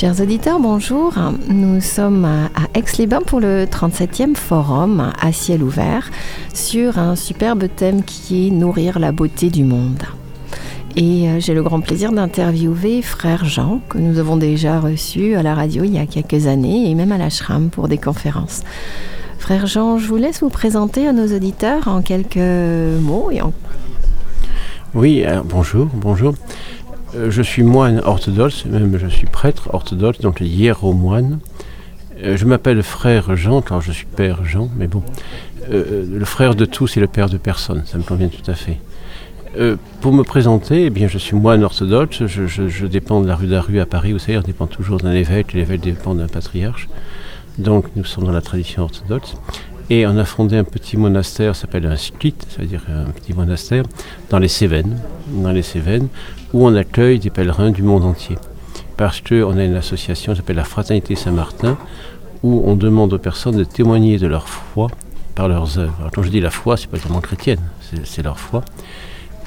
Chers auditeurs, bonjour. Nous sommes à Aix-les-Bains pour le 37e forum à ciel ouvert sur un superbe thème qui est nourrir la beauté du monde. Et euh, j'ai le grand plaisir d'interviewer frère Jean, que nous avons déjà reçu à la radio il y a quelques années et même à l'ashram pour des conférences. Frère Jean, je vous laisse vous présenter à nos auditeurs en quelques mots et en... Oui, euh, bonjour, bonjour. Euh, je suis moine orthodoxe, même je suis prêtre orthodoxe, donc hiéromoine. Euh, je m'appelle frère Jean, car je suis père Jean, mais bon, euh, le frère de tous et le père de personne, ça me convient tout à fait. pour me présenter, eh bien, je suis moine orthodoxe, je, dépends de la rue d'Aru à Paris, vous savez, on dépend toujours d'un évêque, l'évêque dépend d'un patriarche. Donc nous sommes dans la tradition orthodoxe. Et on a fondé un petit monastère, s'appelle un split, c'est-à-dire un petit monastère, dans les Cévennes, dans les Cévennes, où on accueille des pèlerins du monde entier. Parce qu'on a une association qui s'appelle la Fraternité Saint-Martin, où on demande aux personnes de témoigner de leur foi par leurs œuvres. Alors, quand je dis la foi, c'est pas vraiment chrétienne, c'est leur foi.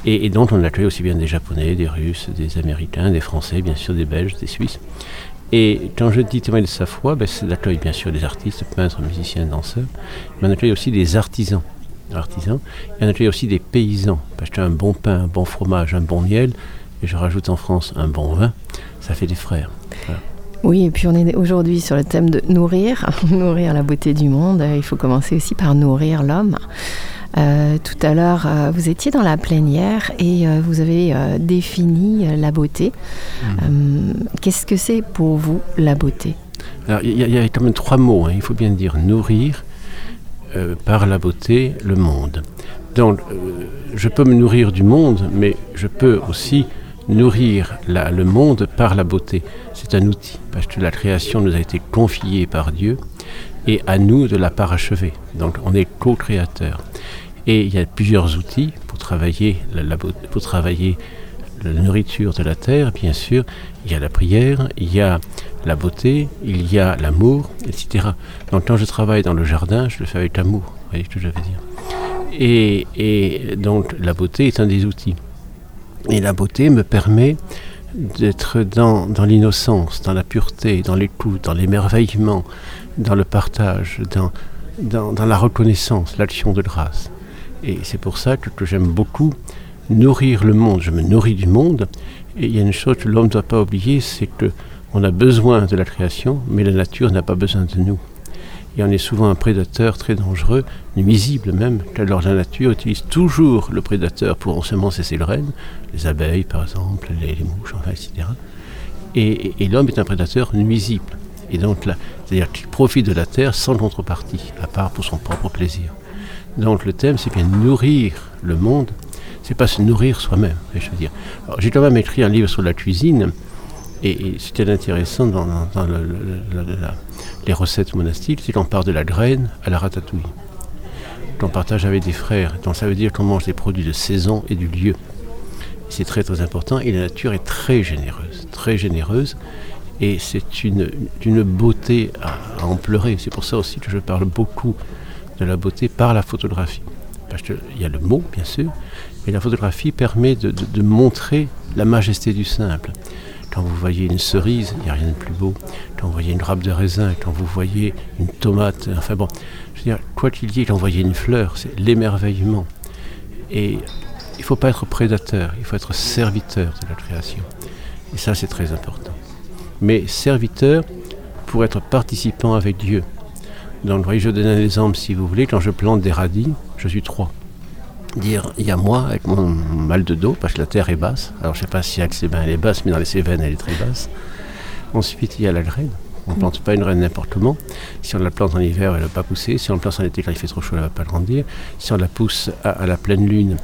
Et, donc on accueille aussi bien des Japonais, des Russes, des Américains, des Français, bien sûr des Belges, des Suisses. Et quand je dis témoigner de sa foi, ben, c'est d'accueillir bien sûr des artistes, peintres, musiciens, danseurs, mais on accueille aussi des artisans. artisans. Et on accueille aussi des paysans. Parce qu'un bon pain, un bon fromage, un bon miel, et je rajoute en France un bon vin, ça fait des frères. Oui, et puis on est aujourd'hui sur le thème de nourrir, nourrir la beauté du monde. Il faut commencer aussi par nourrir l'homme. Euh, tout à l'heure, euh, vous étiez dans la plénière et euh, vous avez défini la beauté. Mmh. Qu'est-ce que c'est pour vous la beauté? Alors, il y, a quand même trois mots. Hein. Il faut bien dire nourrir par la beauté le monde. Donc, je peux me nourrir du monde, mais je peux aussi nourrir le monde par la beauté. C'est un outil, parce que la création nous a été confiée par Dieu et à nous de la parachever. Donc on est co-créateur. Et il y a plusieurs outils pour travailler la, pour travailler la nourriture de la terre, bien sûr. Il y a la prière, il y a la beauté, il y a l'amour, etc. Donc quand je travaille dans le jardin, je le fais avec amour. Vous voyez ce que je veux dire et, donc la beauté est un des outils. Et la beauté me permet d'être dans, dans l'innocence, dans la pureté, dans l'écoute, dans l'émerveillement, dans le partage, dans, dans la reconnaissance, l'action de grâce. Et c'est pour ça que, j'aime beaucoup nourrir le monde. Je me nourris du monde. Et il y a une chose que l'homme ne doit pas oublier, c'est que on a besoin de la création, mais la nature n'a pas besoin de nous et on est souvent un prédateur très dangereux, nuisible même, alors la nature utilise toujours le prédateur pour ensemencer ses graines, les abeilles par exemple, les, mouches, etc. Et, l'homme est un prédateur nuisible. Et donc, c'est-à-dire qu'il profite de la terre sans contrepartie, à part pour son propre plaisir. Donc le thème, c'est bien nourrir le monde, c'est pas se nourrir soi-même, je veux dire. j'ai quand même écrit un livre sur la cuisine, et, c'était intéressant dans, les recettes monastiques, c'est qu'on part de la graine à la ratatouille. Qu'on partage avec des frères. Donc ça veut dire qu'on mange des produits de saison et du lieu. C'est très très important et la nature est très généreuse, très généreuse. Et c'est une, beauté à, en pleurer. C'est pour ça aussi que je parle beaucoup de la beauté par la photographie. Qu'il y a le mot, bien sûr, mais la photographie permet de montrer la majesté du simple. Quand vous voyez une cerise, il n'y a rien de plus beau. Quand vous voyez une grappe de raisin, quand vous voyez une tomate, enfin bon, je veux dire, quoi qu'il y ait, quand vous voyez une fleur, c'est l'émerveillement. Et il ne faut pas être prédateur, il faut être serviteur de la création. Et ça, c'est très important. Mais serviteur pour être participant avec Dieu. Donc, vous voyez, je donne un exemple, si vous voulez, quand je plante des radis, je suis trois dire il y a moi avec mon mal de dos parce que la terre est basse. Alors je sais pas si avec ses elle est basse, mais dans les Cévennes elle est très basse. Ensuite il y a la graine. On ne plante pas une graine n'importe comment. Si on la plante en hiver, elle ne va pas pousser. Si on la plante en été quand il fait trop chaud, elle ne va pas grandir. Si on la pousse à, la pleine lune,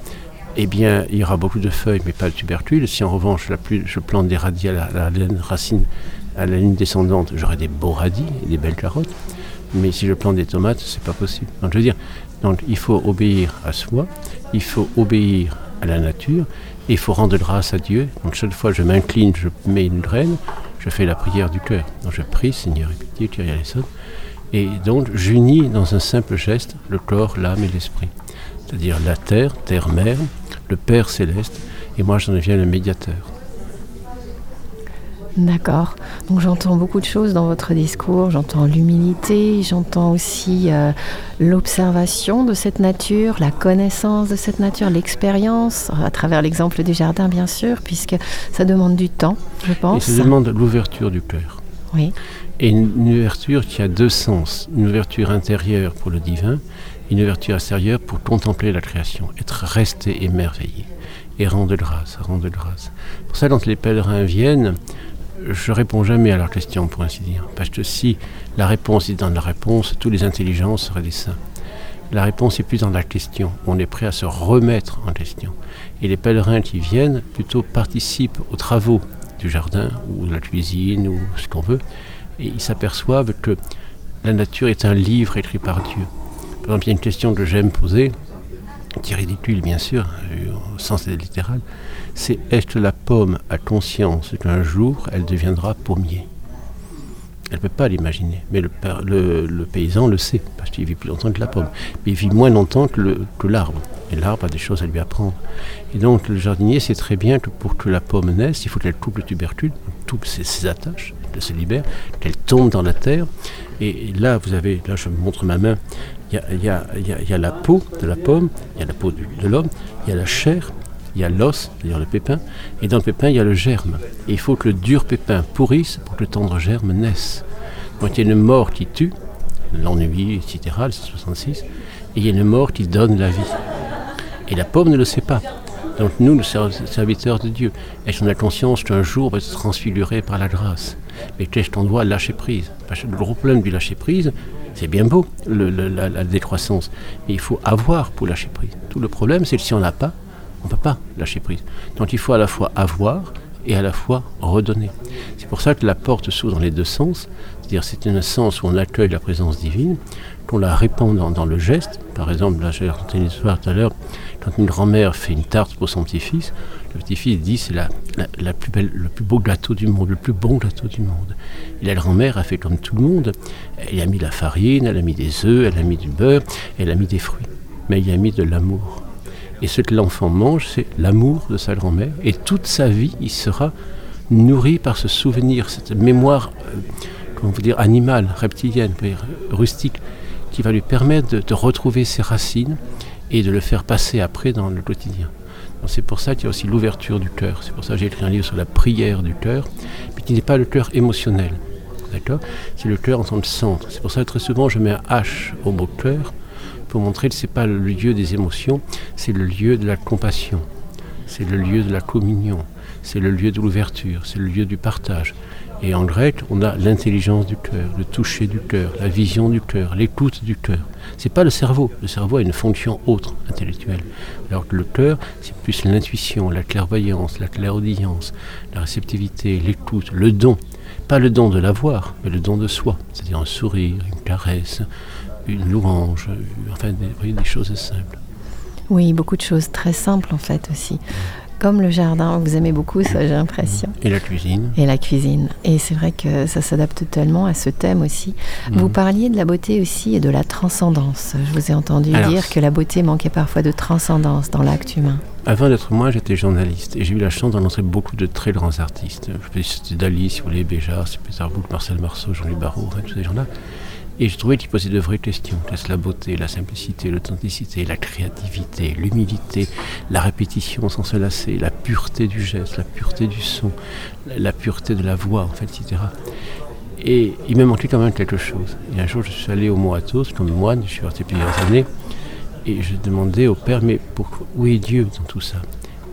eh bien, il y aura beaucoup de feuilles, mais pas de tubercules. Si en revanche, je plante des radis à la, racine, à la ligne descendante, j'aurai des beaux radis et des belles carottes. Mais si je plante des tomates, c'est pas possible. Donc, je veux dire, donc il faut obéir à soi, il faut obéir à la nature, et il faut rendre grâce à Dieu. Donc chaque fois je m'incline, je mets une graine, je fais la prière du cœur. Donc je prie, Seigneur, Dieu, tu les sons. Et donc j'unis dans un simple geste le corps, l'âme et l'esprit. C'est-à-dire la terre, terre-mère, le Père céleste, et moi j'en deviens le médiateur. D'accord. Donc j'entends beaucoup de choses dans votre discours. J'entends l'humilité, j'entends aussi euh, l'observation de cette nature, la connaissance de cette nature, l'expérience, à travers l'exemple du jardin bien sûr, puisque ça demande du temps, je pense. Et ça demande l'ouverture du cœur. Oui. Et une, ouverture qui a deux sens. Une ouverture intérieure pour le divin, une ouverture extérieure pour contempler la création, être resté émerveillé et rendre grâce, rendre grâce. Pour ça, quand les pèlerins viennent, je réponds jamais à leurs questions, pour ainsi dire. Parce que si la réponse est dans la réponse, tous les intelligences seraient des saints. La réponse est plus dans la question. On est prêt à se remettre en question. Et les pèlerins qui viennent plutôt participent aux travaux du jardin ou de la cuisine ou ce qu'on veut. Et ils s'aperçoivent que la nature est un livre écrit par Dieu. Par exemple, il y a une question que j'aime poser, qui ridicule bien sûr, au sens littéral c'est est-ce la pomme a conscience qu'un jour elle deviendra pommier? Elle ne peut pas l'imaginer, mais le, paysan le sait, parce qu'il vit plus longtemps que la pomme. Mais il vit moins longtemps que, l'arbre. Et l'arbre a des choses à lui apprendre. Et donc le jardinier sait très bien que pour que la pomme naisse, il faut qu'elle coupe le tubercule, coupe ses, attaches, se libère, qu'elle tombe dans la terre. Et là, vous avez, là je montre ma main, il y a, la peau de la pomme, il y a la peau de l'homme, il y a la chair, il y a l'os, c'est-à-dire le pépin, et dans le pépin, il y a le germe. Et il faut que le dur pépin pourrisse pour que le tendre germe naisse. Donc il y a une mort qui tue, l'ennui, etc., le 66, et il y a une mort qui donne la vie. Et la pomme ne le sait pas. Donc nous, le serviteurs de Dieu, est-ce qu'on a conscience qu'un jour on va être transfiguré par la grâce? Mais qu'est-ce qu'on doit lâcher prise le gros problème du lâcher prise, c'est bien beau, la, décroissance, mais il faut avoir pour lâcher prise. Tout le problème, c'est que si on n'a pas, on ne peut pas lâcher prise. Donc il faut à la fois avoir et à la fois redonner. C'est pour ça que la porte s'ouvre dans les deux sens. C'est-à-dire c'est un sens où on accueille la présence divine, qu'on la répand dans, le geste. Par exemple, là j'ai raconté une histoire tout à l'heure, quand une grand-mère fait une tarte pour son petit-fils, le petit-fils dit c'est la, plus belle, le plus beau gâteau du monde, le plus bon gâteau du monde. Et la grand-mère a fait comme tout le monde. Elle a mis la farine, elle a mis des œufs, elle a mis du beurre, elle a mis des fruits. Mais il a mis de l'amour. Et ce que l'enfant mange, c'est l'amour de sa grand-mère. Et toute sa vie, il sera nourri par ce souvenir, cette mémoire, euh, comment vous dire, animale, reptilienne, rustique, qui va lui permettre de, retrouver ses racines et de le faire passer après dans le quotidien. C'est pour ça qu'il y a aussi l'ouverture du cœur. C'est pour ça que j'ai écrit un livre sur la prière du cœur, mais qui n'est pas le cœur émotionnel. D'accord? C'est le cœur en tant que centre. C'est pour ça que très souvent je mets un H au mot cœur pour montrer que ce n'est pas le lieu des émotions, c'est le lieu de la compassion, c'est le lieu de la communion, c'est le lieu de l'ouverture, c'est le lieu du partage. Et en grec, on a l'intelligence du cœur, le toucher du cœur, la vision du cœur, l'écoute du cœur. C'est pas le cerveau. Le cerveau a une fonction autre, intellectuelle. Alors que le cœur, c'est plus l'intuition, la clairvoyance, la clairaudience, la réceptivité, l'écoute, le don. Pas le don de l'avoir, mais le don de soi. C'est-à-dire un sourire, une caresse, une louange, enfin des, des choses simples. Oui, beaucoup de choses très simples en fait aussi. Comme le jardin, vous aimez beaucoup ça, j'ai l'impression. Et la cuisine. Et la cuisine. Et c'est vrai que ça s'adapte tellement à ce thème aussi. Vous mhm. parliez de la beauté aussi et de la transcendance. Je vous ai entendu dire que la beauté manquait parfois de transcendance dans l'acte humain. Avant d'être moi, j'étais journaliste et j'ai eu la chance d'annoncer beaucoup de très grands artistes. C'était Dali, si vous voulez, Béjar, Peter Book, Marcel Marceau, Jean-Louis Barrault, tous ces gens-là. Et je trouvais qu'il posait de vraies questions. Qu'est-ce la beauté, la simplicité, l'authenticité, la créativité, l'humilité, la répétition sans se lasser, la pureté du geste, la pureté du son, la pureté de la voix, en fait, etc. Et il me manquait quand même quelque chose. Et un jour, je suis allé au Mont Athos comme moine, je suis parti plusieurs années, et je demandais au Père, mais où est Dieu dans tout ça?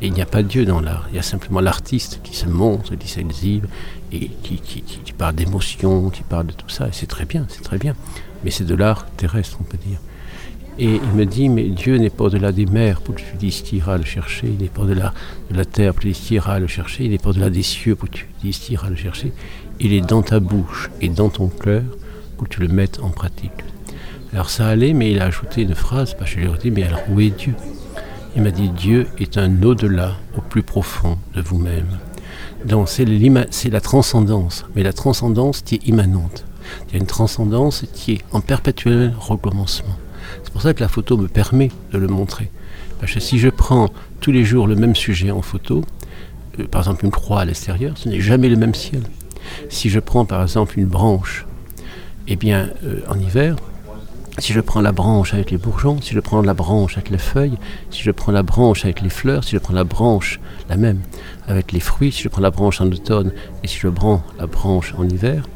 Et il n'y a pas Dieu dans l'art, il y a simplement l'artiste qui se montre, qui s'exhibe, et qui, parle d'émotion, qui parle de tout ça, et c'est très bien, c'est très bien. Mais c'est de l'art terrestre, on peut dire. Et il me dit, mais Dieu n'est pas au-delà des mers pour que tu dises tu iras le chercher, il n'est pas au-delà de la terre pour que tu dises tu iras le chercher, il n'est pas au-delà des cieux pour que tu dises tu iras le chercher, il est dans ta bouche et dans ton cœur pour que tu le mettes en pratique. Alors ça allait, mais il a ajouté une phrase, parce que je lui ai dit, mais alors où est Dieu? Il m'a dit Dieu est un au-delà, au plus profond de vous-même. Donc c'est la transcendance, mais la transcendance qui est immanente. Il y a une transcendance qui est en perpétuel recommencement. C'est pour ça que la photo me permet de le montrer. Parce que si je prends tous les jours le même sujet en photo, euh, par exemple une croix à l'extérieur, ce n'est jamais le même ciel. Si je prends par exemple une branche, eh bien euh, en hiver, si je prends la branche avec les bourgeons, si je prends la branche avec les feuilles, si je prends la branche avec les fleurs, si je prends la branche, la même, avec les fruits, si je prends la branche en automne et si je prends la branche en hiver,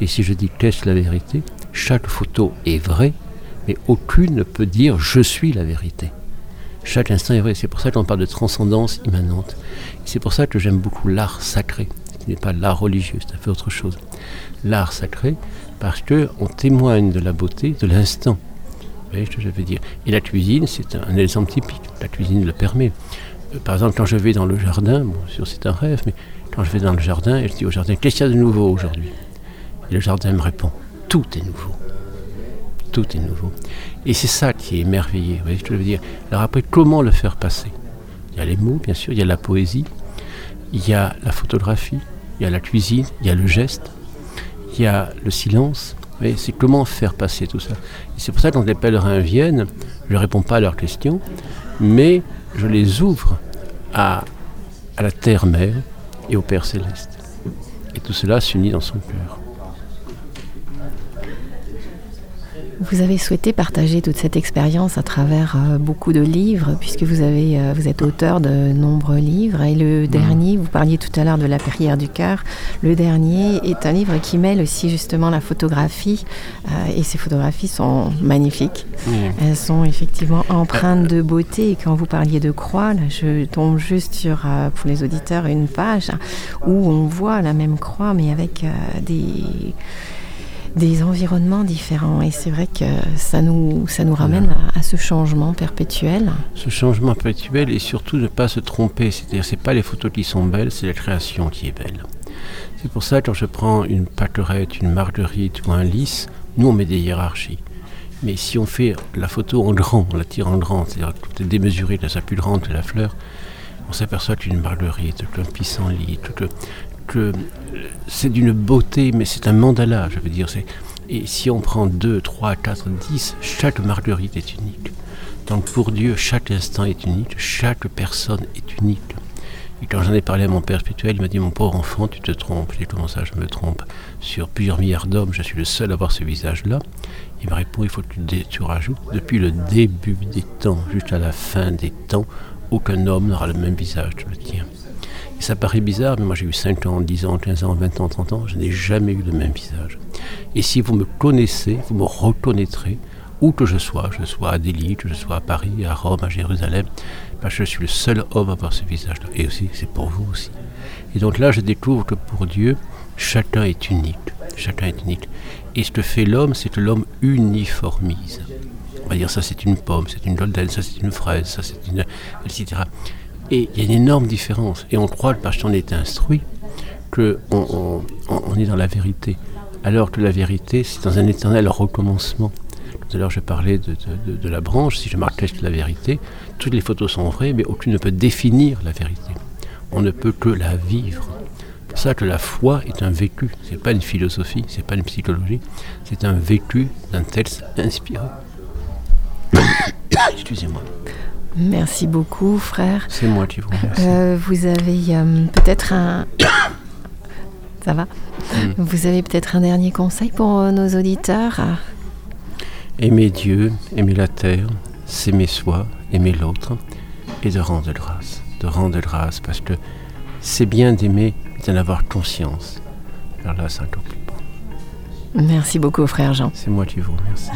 et si je dis qu'est-ce la vérité, chaque photo est vraie, mais aucune ne peut dire je suis la vérité. Chaque instant est vrai. C'est pour ça qu'on parle de transcendance immanente. C'est pour ça que j'aime beaucoup l'art sacré, qui n'est pas l'art religieux, c'est un peu autre chose. L'art sacré, parce qu'on témoigne de la beauté de l'instant. Vous voyez ce que je veux dire? Et la cuisine, c'est un exemple typique. La cuisine le permet. Euh, par exemple, quand je vais dans le jardin, bon, sûr c'est un rêve, mais quand je vais dans le jardin je dis au jardin, qu'est-ce qu'il y a de nouveau aujourd'hui? Et le jardin me répond, tout est nouveau. Tout est nouveau. Et c'est ça qui est merveilleux. Vous voyez ce que je veux dire? Alors après, comment le faire passer? Il y a les mots, bien sûr, il y a la poésie, il y a la photographie, il y a la cuisine, il y a le geste, il y a le silence. C'est comment faire passer tout ça. C'est pour ça que quand les pèlerins viennent, je ne réponds pas à leurs questions, mais je les ouvre à, la terre-mère et au Père céleste. Et tout cela s'unit dans son cœur. Vous avez souhaité partager toute cette expérience à travers euh, beaucoup de livres, puisque vous, avez, euh, vous êtes auteur de nombreux livres. Et le dernier, vous parliez tout à l'heure de la prière du cœur, le dernier est un livre qui mêle aussi justement la photographie. Euh, et ces photographies sont magnifiques. Elles sont effectivement empreintes de beauté. Et quand vous parliez de croix, là, je tombe juste sur, pour les auditeurs, une page où on voit la même croix, mais avec des des environnements différents. Et c'est vrai que ça nous, ça nous ramène à, ce changement perpétuel. Ce changement perpétuel et surtout ne pas se tromper. C'est-à-dire, c'est pas les photos qui sont belles, c'est la création qui est belle. C'est pour ça que quand je prends une pâquerette, une marguerite ou un lys, nous on met des hiérarchies. Mais si on fait la photo en grand, on la tire en grand, c'est-à-dire que tout est démesuré, la plus grande que la fleur, on s'aperçoit qu'une marguerite, qu'un pissenlit, que, que c'est d'une beauté, mais c'est un mandala, je veux dire. Et si on prend 2, 3, 4, 10, chaque marguerite est unique. Donc pour Dieu, chaque instant est unique, chaque personne est unique. Et quand j'en ai parlé à mon père spirituel, il m'a dit Mon pauvre enfant, tu te trompes. J'ai dit Comment ça, je me trompe? Sur plusieurs milliards d'hommes, je suis le seul à avoir ce visage-là. Il me répond Il faut que tu, tu rajoutes, depuis le début des temps jusqu'à la fin des temps, aucun homme n'aura le même visage que le tien ça paraît bizarre, mais moi j'ai eu 5 ans, 10 ans, 15 ans, 20 ans, 30 ans, je n'ai jamais eu le même visage. Et si vous me connaissez, vous me reconnaîtrez, où que je sois, je sois à Delhi, que je sois à Paris, à Rome, à Jérusalem, que je suis le seul homme à avoir ce visage-là. Et aussi, c'est pour vous aussi. Et donc là, je découvre que pour Dieu, chacun est unique. Chacun est unique. Et ce que fait l'homme, c'est que l'homme uniformise. On va dire ça c'est une pomme, c'est une golden, ça c'est une fraise, ça c'est une... etc. Et il y a une énorme différence. Et on croit, parce qu'on est instruit, qu'on on, est dans la vérité. Alors que la vérité, c'est dans un éternel recommencement. Tout à l'heure, je parlais de, la branche. Si je marque la vérité, toutes les photos sont vraies, mais aucune ne peut définir la vérité. On ne peut que la vivre. C'est pour ça que la foi est un vécu. Ce n'est pas une philosophie, ce n'est pas une psychologie. C'est un vécu d'un texte inspiré. Excusez-moi. Merci beaucoup, frère. C'est moi qui vous remercie. Euh, vous avez euh, peut-être un. Ça va hmm. Vous avez peut-être un dernier conseil pour euh, nos auditeurs? Aimer Dieu, aimer la terre, s'aimer soi, aimer l'autre, et de rendre grâce. De rendre grâce, parce que c'est bien d'aimer, mais d'en avoir conscience. Alors là, c'est plus beau. Merci beaucoup, frère Jean. C'est moi qui vous remercie.